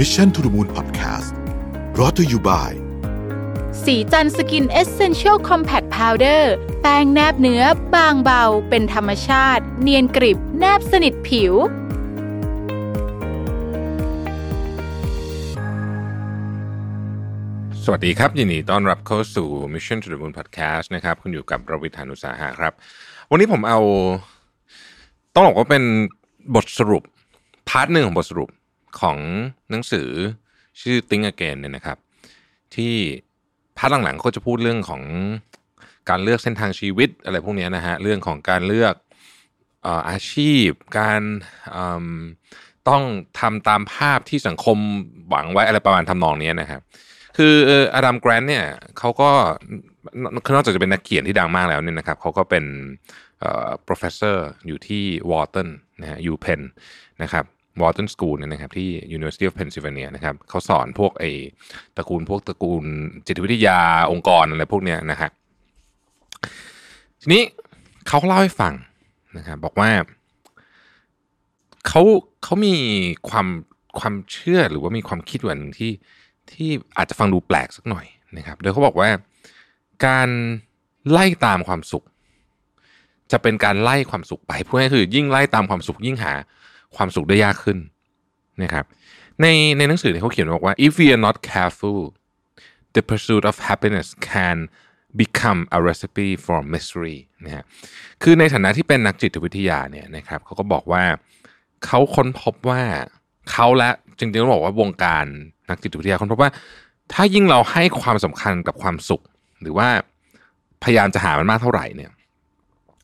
Mission to the Moon Podcast รอ t ธออยู่บ่ายสีจันสกินเอเซนเชียลคอมแพคพาวเดอร์แป้งแนบเนื้อบางเบา เป็นธรรมชาติ เนียนกริบ แนบสนิทผิว สวัสดีครับ ยินดีต้อนรับเข้าสู่ Mission to the Moon Podcast นะครับ คุณอยู่กับรวิศ หาญอุตสาหะครับ วันนี้ผมเอา ต้องบอกว่าเป็นบทสรุป part หนึ่งของบทสรุป ของหนังสือชื่อ Think Again เนี่ยนะครับ ที่ part หลังๆเขาจะพูดเรื่องของการเลือกเส้นทางชีวิตอะไรพวกนี้นะฮะเรื่องของการเลือกอาชีพ การต้องทำตามภาพที่สังคมหวังไว้อะไรประมาณทำนองนี้นะครับ คืออดัมแกรนต์เนี่ยเขาก็นอกจากจะเป็นนักเขียนที่ดังมากแล้วเนี่ยนะครับเขาก็เป็น professor อยู่ที่วอร์ตันนะฮะ UPenn นะครับ Wharton School เนี่ยนะครับที่ University of Pennsylvania นะครับเขาสอนพวกไอ้ตระกูลพวกตระกูลจิตวิทยาองค์กรอะไรพวกเนี้ยนะฮะทีนี้เขาเล่าให้ฟังนะครับบอกว่าเขาเขามีความความเชื่อหรือว่ามีความคิดวันหนึ่งที่ที่อาจจะฟังดูแปลกสักหน่อยนะครับโดยเขาบอกว่าการไล่ตามความสุข จะเป็นการไล่ความสุขไปพูดง่ายคือยิ่งไล่ตามความสุขยิ่งหา ความสุขได้ยากขึ้นนะครับในในหนังสือเขาเขียนบอกว่า if we are not careful the pursuit of happiness can become a recipe for misery นะฮะคือในฐานะที่เป็นนักจิตวิทยาเนี่ยนะครับเขาก็บอกว่าเขาค้นพบว่าเขาและจริงๆต้องบอกว่าวงการนักจิตวิทยาค้นพบว่า ถ้ายิ่งเราให้ความสำคัญกับความสุข หรือว่าพยายามจะหามันมากเท่าไหร่เนี่ย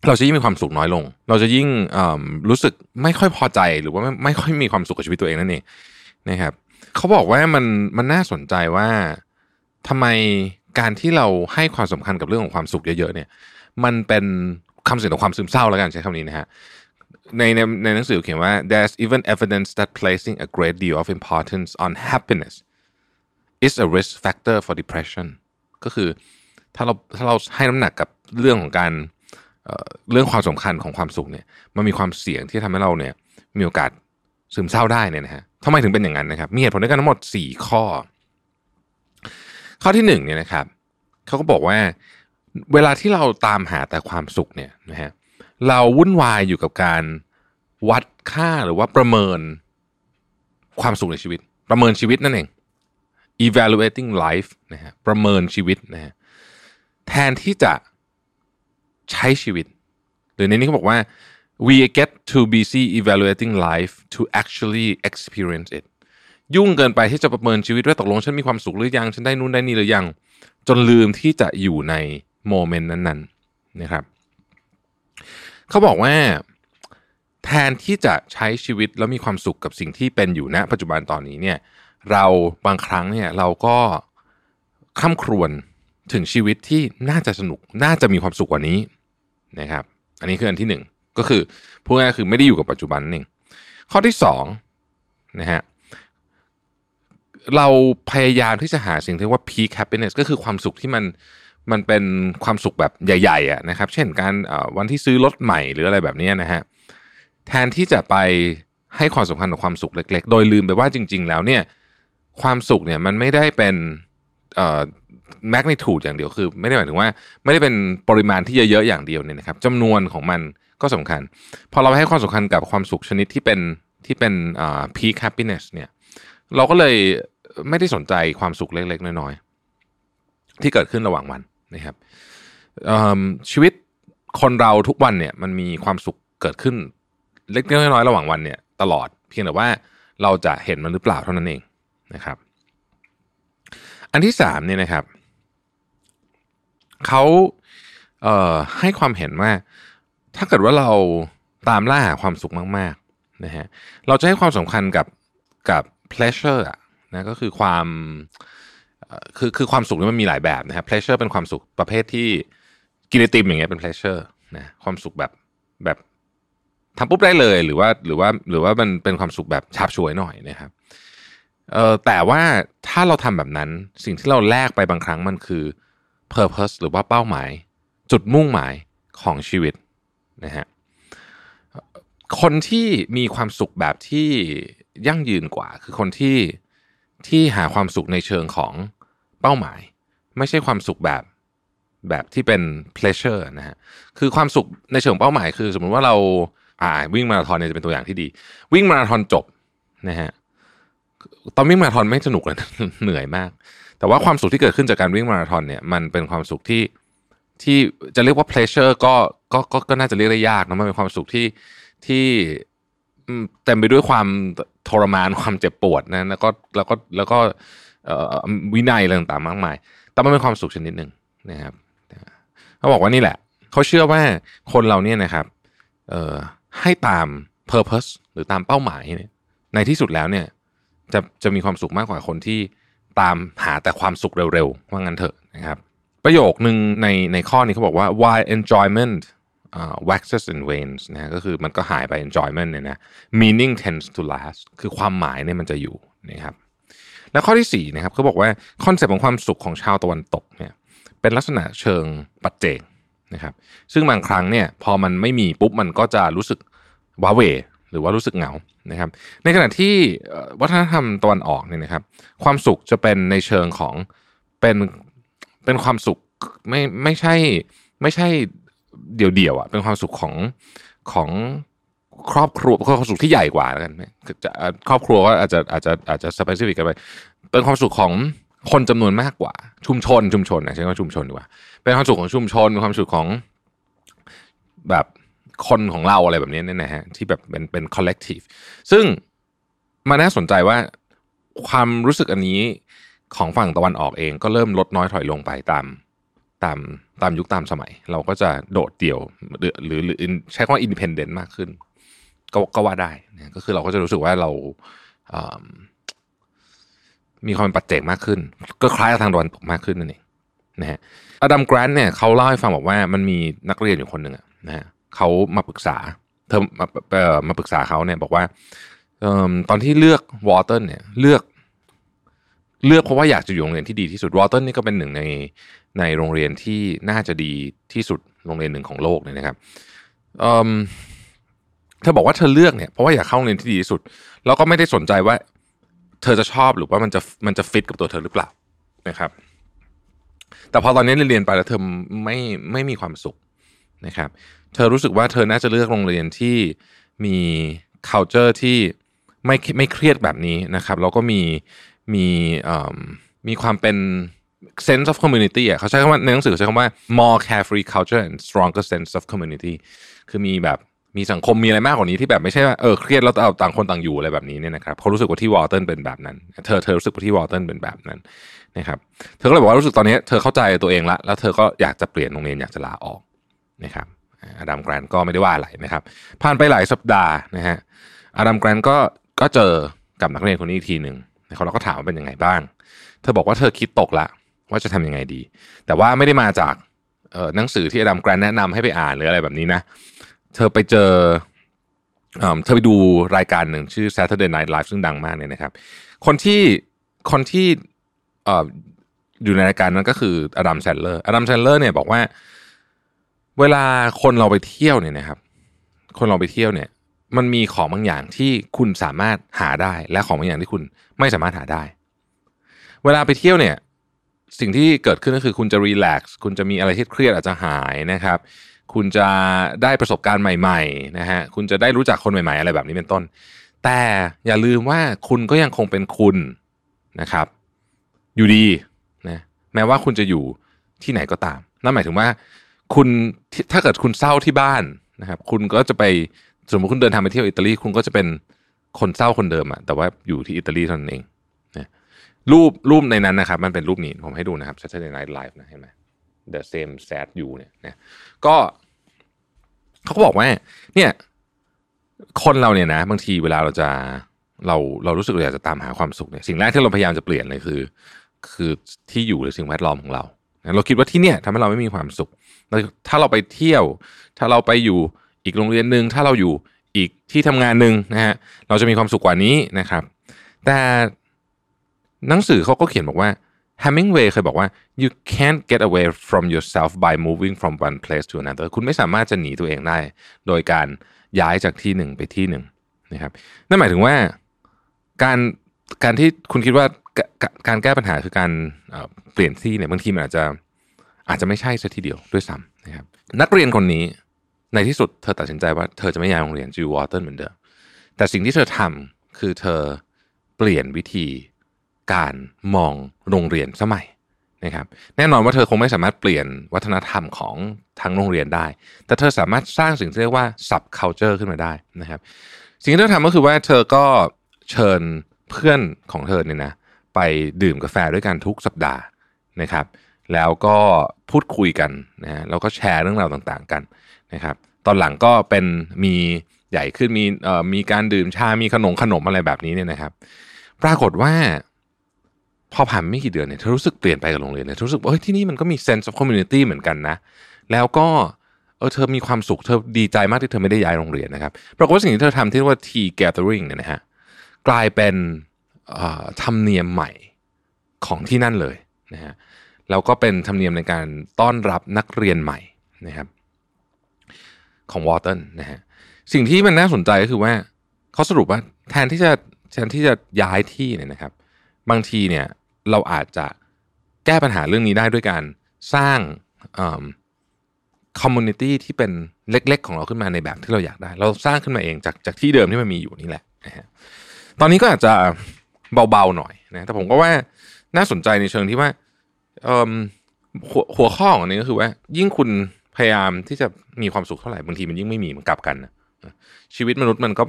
เราจะยิ่งมีความสุขน้อยลง เราจะยิ่งรู้สึกไม่ค่อยพอใจหรือว่าไม่ไม่ค่อยมีความสุขกับชีวิตตัวเองนั่นเองนะครับเขาบอกว่ามันมันน่าสนใจว่าทำไมการที่เราให้ความสำคัญกับเรื่องของความสุขเยอะ ๆ เนี่ย มันเป็นคำเสื่อมของความซึมเศร้าแล้วกันใช้คำนี้นะฮะในในในหนังสือเขียนว่า there's even evidence that placing a great deal of importance on happiness is a risk factor for depression ก็คือถ้าเราถ้าเราให้น้ำหนักกับเรื่องของการ เรื่องความสำคัญของความสุขเนี่ยมันมีความเสี่ยงที่ทำให้เราเนี่ยมีโอกาสซึมเศร้าได้เนี่ยนะฮะทำไมถึงเป็นอย่างนั้นนะครับ มีเหตุผลด้วยกันทั้งหมด 4 ข้อ ข้อที่1เนี่ยนะครับเขาก็บอกว่าเวลาที่เราตามหาแต่ความสุขเนี่ยนะฮะเราวุ่นวายอยู่กับการวัดค่าหรือว่าประเมินความสุขในชีวิต ประเมินชีวิตนั่นเอง evaluating life นะฮะประเมินชีวิตนะฮะแทนที่จะ ใช้ชีวิต หรือในนี้เขาบอกว่า we get too busy evaluating life to actually experience it ยุ่งเกินไปที่จะประเมินชีวิตว่าตกลงฉันมีความสุขหรือยัง ฉันได้นู่นได้นี่หรือยัง จนลืมที่จะอยู่ในโมเมนต์นั้นๆนะครับเขาบอกว่าแทนที่จะใช้ชีวิตแล้วมีความสุขกับสิ่งที่เป็นอยู่ณปัจจุบันตอนนี้เนี่ยเราบางครั้งเนี่ยเราก็คร่ำครวญถึงชีวิตที่น่าจะสนุกน่าจะมีความสุขกว่านี้ นะครับ อันนี้คืออันที่หนึ่งก็คือพูดง่ายคือไม่ได้อยู่กับปัจจุบันนี่ข้อที่สองนะฮะเราพยายามที่จะหาสิ่งที่เรียกว่า peak happiness ก็คือความสุขที่มันมันเป็นความสุขแบบใหญ่ๆอะนะครับ เช่นการวันที่ซื้อรถใหม่หรืออะไรแบบนี้นะฮะแทนที่จะไปให้ความสำคัญกับความสุขเล็ก ๆ โดยลืมไปว่าจริง ๆ แล้วเนี่ยความสุขเนี่ยมันไม่ได้เป็น แมกนิทูดอย่างเดียวคือ ไม่ได้หมายถึงว่า ไม่ได้เป็นปริมาณที่เยอะๆอย่างเดียวเนี่ยนะครับจำนวนของมันก็สำคัญ พอเราให้ความสำคัญกับความสุขชนิดที่เป็นที่เป็นอ่า peak happiness เนี่ยเราก็เลยไม่ได้สนใจความสุขเล็กๆ น้อยๆ ที่เกิดขึ้นระหว่างวันนะครับชีวิตคนเราทุกวันเนี่ยมันมีความสุขเกิดขึ้นเล็กๆน้อยๆระหว่างวันเนี่ยตลอดเพียงแต่ว่าเราจะเห็นมันหรือเปล่าเท่านั้นเองนะครับ อันที่สามเนี่ยนะครับเขาเให้ความเห็นว่า ถ้าเกิดว่าเราตามล่าหาความสุขมากๆนะฮะเราจะให้ความสำคัญกับกับ pleasure อะนะก็คือความคือคือความสุขนี่มันมีหลายแบบนะครับ pleasure เป็นความสุขประเภทที่กินไอติมอย่างเงี้ยเป็น pleasure นะความสุขแบบแบบทำปุ๊บได้เลยหรือว่าหรือว่าหรือว่ามันเป็นความสุขแบบฉับฉวยหน่อยนะครับ เออแต่ว่าถ้าเราทำแบบนั้นสิ่งที่เราแลกไปบางครั้งมันคือ purpose หรือว่าเป้าหมาย จุดมุ่งหมายของชีวิตนะฮะคนที่มีความสุขแบบที่ยั่งยืนกว่า คือคนที่ที่หาความสุขในเชิงของเป้าหมาย ไม่ใช่ความสุขแบบแบบที่เป็น pleasure นะฮะคือความสุขในเชิงเป้าหมาย คือ สมมุติว่าเราอ่าวิ่งมาราธอนเนี่ยจะเป็นตัวอย่างที่ดี วิ่งมาราธอนจบนะฮะ ตอนวิ่งมาราธอนไม่สนุกเลยเหนื่อยมาก แต่ว่าความสุขที่เกิดขึ้นจากการวิ่งมาราธอนเนี่ยมันเป็นความสุขที่ที่จะเรียกว่า pleasure ก็ก็ก็ก็น่าจะเรียกได้ยากนะมันเป็นความสุขที่ที่เต็มไปด้วยความทรมานความเจ็บปวดนะแล้วก็แล้วก็แล้วก็วินัยอะไรต่างๆมากมาย แต่มันเป็นความสุขชนิดหนึ่งนะครับเขาบอกว่านี่แหละ เขาเชื่อว่าคนเราเนี่ยนะครับเอ่อให้ตาม purpose หรือตามเป้าหมายเนี่ยในที่สุดแล้วเนี่ย จะจะมีความสุขมากกว่าคนที่ตามหาแต่ความสุขเร็วๆว่างั้นเถอะนะครับ ประโยคหนึ่งในในข้อนี้เขาบอกว่า why enjoyment uh, waxes and wanes นะก็คือมันก็หายไป enjoyment เนี่ยนะ meaning tends to last คือความหมายเนี่ยมันจะอยู่นะครับแล้วข้อที่4นะครับเขาบอกว่าconcept ของความสุขของชาวตะวันตกเนี่ยเป็นลักษณะเชิงปัจเจกนะครับซึ่งบางครั้งเนี่ยพอมันไม่มีปุ๊บมันก็จะรู้สึกว้าเว หรือว่ารู้สึกเหงานะครับ ในขณะที่วัฒนธรรมตะวันออกเนี่ยนะครับ ความสุขจะเป็นในเชิงของเป็นเป็นความสุขไม่ไม่ใช่ไม่ใช่เดี่ยวๆอะเป็นความสุขของของครอบครัวความสุขที่ใหญ่กว่าแล้วกันครอบครัวก็อาจจะอาจจะอาจจะสเปซิฟิกกันไปเป็นความสุขของคนจำนวนมากกว่า ชุมชนชุมชนนะใช้คำว่าชุมชนดีกว่า เป็นความสุขของชุมชนเป็นความสุขของแบบ คนของเราอะไรแบบนี้เนี่ยนะฮะที่แบบเป็นเป็น collective ซึ่งมาน่าสนใจว่าความรู้สึกอันนี้ของฝั่งตะวันออกเองก็เริ่มลดน้อยถอยลงไปตามตามตามยุคตามสมัย เราก็จะโดดเดี่ยวหรือหรือหรือใช้คำว่า independent มากขึ้น ก็ก็ว่าได้นะก็คือเราก็จะรู้สึกว่าเรามีความเป็นปัจเจกมากขึ้น ก็คล้ายกับทางตะวันตกมากขึ้นนั่นเองนะฮะอดัมแกรนท์เนี่ยเขาเล่าให้ฟังบอกว่ามันมีนักเรียนอยู่คนหนึ่งนะฮะ เขามาปรึกษา เธอมามาปรึกษาเขาเนี่ยบอกว่าตอนที่เลือกวอร์ตันเนี่ยเลือกเลือกเพราะว่าอยากจะอยู่โรงเรียนที่ดีที่สุดวอร์ตันนี่ก็เป็นหนึ่งในในโรงเรียนที่น่าจะดีที่สุดโรงเรียนหนึ่งของโลกเนี่ยนะครับเธอบอกว่าเธอเลือกเนี่ยเพราะว่าอยากเข้าโรงเรียนที่ดีที่สุด แล้วก็ไม่ได้สนใจว่า เธอจะชอบหรือว่ามันจะมันจะฟิตกับตัวเธอหรือเปล่านะครับ แต่พอตอนนี้เรียนไปแล้วเธอไม่ไม่มีความสุขนะครับ เธอรู้สึกว่าเธอน่าจะเลือกโรงเรียนที่มี culture ที่ไม่ไม่เครียดแบบนี้นะครับ แล้วก็มีมีมีความเป็น sense of community อะเขาใช้คำว่าในหนังสือใช้คำว่า more carefree culture and stronger sense of community คือมีแบบมีสังคมมีอะไรมากกว่านี้ที่แบบไม่ใช่ว่าเออเครียดแล้วเอาต่างคนต่างอยู่อะไรแบบนี้เนี่ยนะครับเขารู้สึกว่าที่วอลเตันเป็นแบบนั้น เธอเธอรู้สึกว่าที่วอลเตันเป็นแบบนั้นนะครับเธอก็เลยบอกว่ารู้สึกตอนนี้เธอเข้าใจตัวเองละแล้วเธอก็อยากจะเปลี่ยนโรงเรียนอยากจะลาออกนะครับ อดัมแกรนก็ไม่ได้ว่าอะไรนะครับ ผ่านไปหลายสัปดาห์นะฮะอดัมแกรนท์ก็ก็เจอกับนักเรียนคนนี้อีกทีหนึ่งเขาเราก็ถามว่าเป็นยังไงบ้าง เธอบอกว่าเธอคิดตกละ ว่าจะทำยังไงดี แต่ว่าไม่ได้มาจากหนังสือที่อดัมแกรนท์แนะนำให้ไปอ่านหรืออะไรแบบนี้นะ เธอไปเจอเธอไปดูรายการหนึ่งชื่อ Saturday Night Live ซึ่งดังมากเนี่ยนะครับ คนที่คนที่อยู่ในรายการนั้นก็คืออดัมแซนด์เลอร์อดัมแซนด์เลอร์เนี่ยบอกว่า เวลาคนเราไปเที่ยวเนี่ยนะครับ คนเราไปเที่ยวเนี่ย มันมีของบางอย่างที่คุณสามารถหาได้ และของบางอย่างที่คุณไม่สามารถหาได้ เวลาไปเที่ยวเนี่ย สิ่งที่เกิดขึ้นก็คือคุณจะรีแลกซ์คุณจะมีอะไรที่เครียดอาจจะหายนะครับ คุณจะได้ประสบการณ์ใหม่ๆนะฮะคุณจะได้รู้จักคนใหม่ๆ อะไรแบบนี้เป็นต้น แต่อย่าลืมว่าคุณก็ยังคงเป็นคุณนะครับ อยู่ดีนะแม้ว่าคุณจะอยู่ที่ไหนก็ตามนั่นหมายถึงว่า คุณถ้าเกิดคุณเศร้าที่บ้านนะครับ คุณก็จะไปสมมติคุณเดินทางไปเที่ยวอิตาลีคุณก็จะเป็นคนเศร้าคนเดิมอะแต่ว่าอยู่ที่อิตาลีเท่านั้นเองนะรูปรูปในนั้นนะครับ มันเป็นรูปนี้ผมให้ดูนะครับ Saturday Night Live นะเห็นไหม The same sad you เนี่ยนะก็เขาก็บอกว่า เนี่ย คนเราเนี่ยนะ บางทีเวลาเราจะเราเรารู้สึกเราอยากจะตามหาความสุขเนี่ยสิ่งแรกที่เราพยายามจะเปลี่ยนเลยคือ คือที่อยู่หรือสิ่งแวดล้อมของเรา เราคิดว่าที่เนี่ยทำให้เราไม่มีความสุข ถ้าเราไปเที่ยว ถ้าเราไปอยู่อีกโรงเรียนหนึ่งถ้าเราอยู่อีกที่ทำงานหนึ่งนะฮะเราจะมีความสุขกว่านี้นะครับ แต่หนังสือเขาก็เขียนบอกว่า Hemingway เคยบอกว่า you can't get away from yourself by moving from one place to another คุณไม่สามารถจะหนีตัวเองได้ โดยการย้ายจากที่หนึ่งไปที่หนึ่งนะครับนั่นหมายถึงว่าการการที่คุณคิดว่าการแก้ปัญหาคือการเปลี่ยนที่เนี่ยบางทีมันอาจจะ อาจจะไม่ใช่ซะทีเดียวด้วยซ้ำนะครับนักเรียนคนนี้ในที่สุดเธอตัดสินใจว่าเธอจะไม่ย้ายโรงเรียนอยู่วอร์ตันเหมือนเดิมแต่สิ่งที่เธอทำคือเธอเปลี่ยนวิธีการมองโรงเรียนซะใหม่นะครับแน่นอนว่าเธอคงไม่สามารถเปลี่ยนวัฒนธรรมของทั้งโรงเรียนได้ แต่เธอสามารถสร้างสิ่งที่เรียกว่า sub culture ขึ้นมาได้นะครับ สิ่งที่เธอทำก็คือว่าเธอก็เชิญเพื่อนของเธอเนี่ยนะไปดื่มกาแฟด้วยกันทุกสัปดาห์นะครับ แล้วก็พูดคุยกันนะฮะแล้วก็แชร์เรื่องราวต่างๆกันนะครับ ตอนหลังก็เป็นมีใหญ่ขึ้นมีเอ่อมีการดื่มชา มีขนมขนมอะไรแบบนี้เนี่ยนะครับ ปรากฏว่าพอผ่านไม่กี่เดือนเนี่ยเธอรู้สึกเปลี่ยนไปกับโรงเรียนเนี่ยเธอรู้สึกว่าเฮ้ยที่นี่มันก็มี sense of community เหมือนกันนะ แล้วก็เออเธอมีความสุขเธอดีใจมากที่เธอไม่ได้ย้ายโรงเรียนนะครับปรากฏว่าสิ่งที่เธอทำที่เรียกว่า tea gathering เนี่ยนะฮะกลายเป็นเอ่อธรรมเนียมใหม่ของที่นั่นเลยนะฮะ แล้วก็เป็นธรรมเนียมในการต้อนรับนักเรียนใหม่นะครับ ของวอเตนนะฮะสิ่งที่มันน่าสนใจก็คือว่าเขาสรุปว่าแทนที่จะแทนที่จะย้ายที่เนี่ยนะครับ บางทีเนี่ยเราอาจจะแก้ปัญหาเรื่องนี้ได้ด้วยการสร้าง community ที่เป็นเล็ก ๆ ของเราขึ้นมาในแบบที่เราอยากได้ เราสร้างขึ้นมาเองจากจากที่เดิมที่มันมีอยู่นี่แหละนะฮะตอนนี้ก็อาจจะเบาๆหน่อยนะแต่ผมก็ว่าน่าสนใจในเชิงที่ว่า หัวหัวข้อของอันนี้ก็คือว่า ยิ่งคุณพยายามที่จะมีความสุขเท่าไหร่บางทีมันยิ่งไม่มีมันกลับกันนะชีวิตมนุษย์มันก็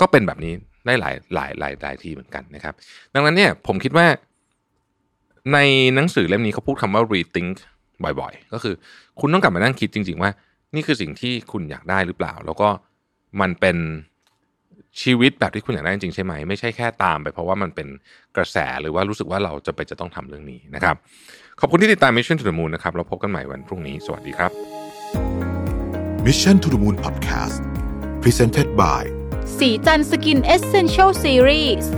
ก็เป็นแบบนี้ได้หลายหลายหลายหลายทีเหมือนกันนะครับ ดังนั้นเนี่ยผมคิดว่า ในหนังสือเล่มนี้เขาพูดคำว่า rethink บ่อย ๆ ก็คือ คุณต้องกลับมานั่งคิดจริง ๆ ว่า นี่คือสิ่งที่คุณอยากได้หรือเปล่า แล้วก็มันเป็น ชีวิตแบบที่คุณอยากได้จริงๆใช่ไหมไม่ใช่แค่ตามไปเพราะว่ามันเป็นกระแสหรือว่ารู้สึกว่าเราจะไปจะต้องทำเรื่องนี้นะครับ ขอบคุณที่ติดตาม Mission to the Moon นะครับเราพบกันใหม่วันพรุ่งนี้สวัสดีครับ Mission to the Moon Podcast Presented by สีจันสกินเอเซนเชลซีรีส์